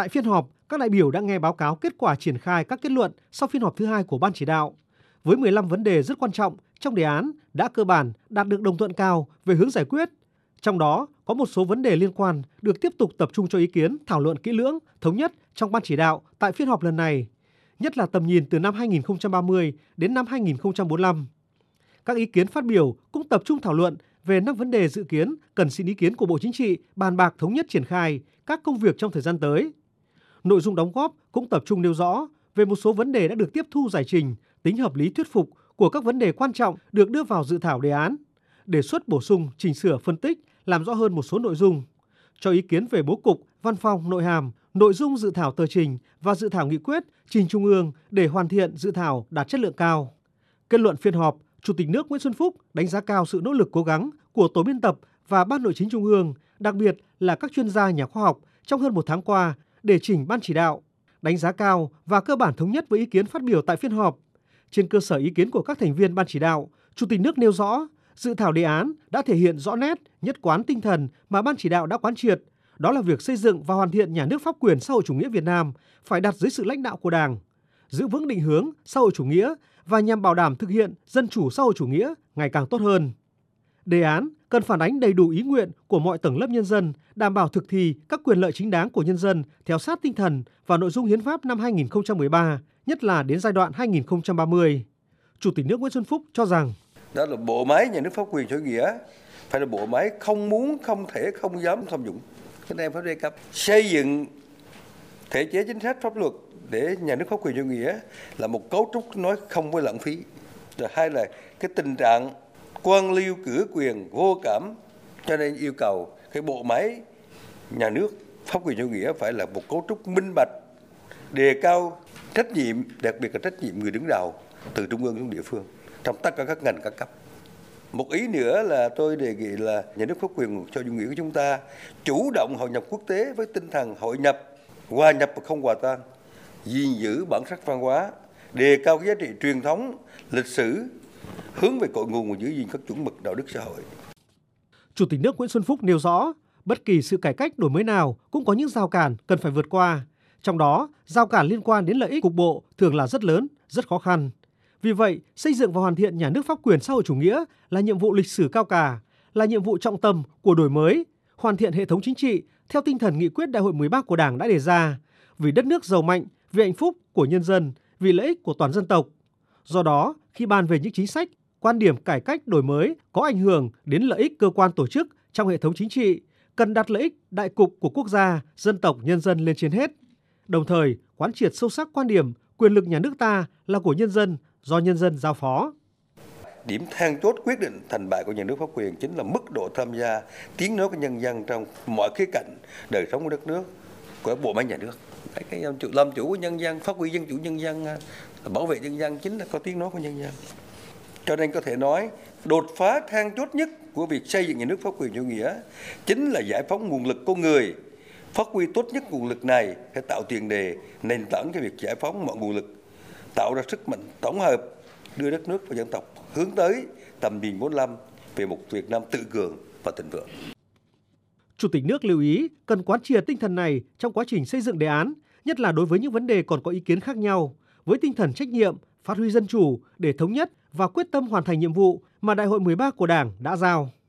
Tại phiên họp, các đại biểu đã nghe báo cáo kết quả triển khai các kết luận sau phiên họp thứ hai của Ban chỉ đạo. Với 15 vấn đề rất quan trọng trong đề án đã cơ bản đạt được đồng thuận cao về hướng giải quyết. Trong đó có một số vấn đề liên quan được tiếp tục tập trung cho ý kiến thảo luận kỹ lưỡng, thống nhất trong Ban chỉ đạo tại phiên họp lần này, nhất là tầm nhìn từ năm 2030 đến năm 2045. Các ý kiến phát biểu cũng tập trung thảo luận về năm vấn đề dự kiến cần xin ý kiến của Bộ Chính trị bàn bạc thống nhất triển khai các công việc trong thời gian tới. Nội dung đóng góp cũng tập trung nêu rõ về một số vấn đề đã được tiếp thu giải trình, tính hợp lý thuyết phục của các vấn đề quan trọng được đưa vào dự thảo đề án, đề xuất bổ sung, chỉnh sửa, phân tích, làm rõ hơn một số nội dung, cho ý kiến về bố cục, văn phòng, nội hàm, nội dung dự thảo tờ trình và dự thảo nghị quyết trình Trung ương để hoàn thiện dự thảo đạt chất lượng cao. Kết luận phiên họp, Chủ tịch nước Nguyễn Xuân Phúc đánh giá cao sự nỗ lực cố gắng của tổ biên tập và Ban Nội chính Trung ương, đặc biệt là các chuyên gia nhà khoa học trong hơn một tháng qua để chỉnh ban chỉ đạo, đánh giá cao và cơ bản thống nhất với ý kiến phát biểu tại phiên họp. Trên cơ sở ý kiến của các thành viên ban chỉ đạo, Chủ tịch nước nêu rõ, dự thảo đề án đã thể hiện rõ nét, nhất quán tinh thần mà ban chỉ đạo đã quán triệt, đó là việc xây dựng và hoàn thiện nhà nước pháp quyền xã hội chủ nghĩa Việt Nam phải đặt dưới sự lãnh đạo của Đảng, giữ vững định hướng xã hội chủ nghĩa và nhằm bảo đảm thực hiện dân chủ xã hội chủ nghĩa ngày càng tốt hơn. Đề án cần phản ánh đầy đủ ý nguyện của mọi tầng lớp nhân dân, đảm bảo thực thi các quyền lợi chính đáng của nhân dân theo sát tinh thần và nội dung hiến pháp năm 2013, nhất là đến giai đoạn 2030. Chủ tịch nước Nguyễn Xuân Phúc cho rằng đó là bộ máy nhà nước pháp quyền chủ nghĩa phải là bộ máy không muốn không thể không dám tham nhũng cái này phải đề cập. Xây dựng thể chế chính sách pháp luật để nhà nước pháp quyền chủ nghĩa là một cấu trúc nói không với lãng phí. Rồi hai là cái tình trạng quan liêu cửa quyền vô cảm, cho nên yêu cầu cái bộ máy nhà nước, pháp quyền chủ nghĩa phải là một cấu trúc minh bạch, đề cao trách nhiệm, đặc biệt là trách nhiệm người đứng đầu từ trung ương xuống địa phương, trong tất cả các ngành, các cấp. Một ý nữa là tôi đề nghị là nhà nước pháp quyền cho chủ nghĩa của chúng ta chủ động hội nhập quốc tế với tinh thần hội nhập, hòa nhập và không hòa tan, gìn giữ bản sắc văn hóa, đề cao giá trị truyền thống, lịch sử hướng về cội nguồn và giữ gìn các chuẩn mực đạo đức xã hội Chủ tịch nước Nguyễn Xuân Phúc nêu rõ, bất kỳ sự cải cách đổi mới nào cũng có những rào cản cần phải vượt qua. Trong đó, rào cản liên quan đến lợi ích cục bộ thường là rất lớn, rất khó khăn. Vì vậy, xây dựng và hoàn thiện nhà nước pháp quyền xã hội chủ nghĩa là nhiệm vụ lịch sử cao cả, là nhiệm vụ trọng tâm của đổi mới, hoàn thiện hệ thống chính trị theo tinh thần nghị quyết đại hội 13 của Đảng đã đề ra, vì đất nước giàu mạnh, vì hạnh phúc của nhân dân, vì lợi ích của toàn dân tộc. Do đó, khi bàn về những chính sách, quan điểm cải cách đổi mới có ảnh hưởng đến lợi ích cơ quan tổ chức trong hệ thống chính trị, cần đặt lợi ích đại cục của quốc gia, dân tộc, nhân dân lên trên hết. Đồng thời, quán triệt sâu sắc quan điểm quyền lực nhà nước ta là của nhân dân, do nhân dân giao phó. Điểm then chốt quyết định thành bại của nhà nước pháp quyền chính là mức độ tham gia tiếng nói của nhân dân trong mọi khía cạnh đời sống của đất nước của bộ máy nhà nước. Cái làm chủ, làm chủ của nhân dân, phát huy dân chủ nhân dân, à, bảo vệ nhân dân chính là có tiếng nói của nhân dân. Cho nên có thể nói đột phá then chốt nhất của việc xây dựng nhà nước pháp quyền chủ nghĩa chính là giải phóng nguồn lực con người phát huy tốt nhất nguồn lực này sẽ tạo tiền đề nền tảng cho việc giải phóng mọi nguồn lực tạo ra sức mạnh tổng hợp đưa đất nước và dân tộc hướng tới tầm nhìn 45 về một Việt Nam tự cường và thịnh vượng. Chủ tịch nước lưu ý cần quán triệt tinh thần này trong quá trình xây dựng đề án, nhất là đối với những vấn đề còn có ý kiến khác nhau, với tinh thần trách nhiệm, phát huy dân chủ để thống nhất và quyết tâm hoàn thành nhiệm vụ mà Đại hội 13 của Đảng đã giao.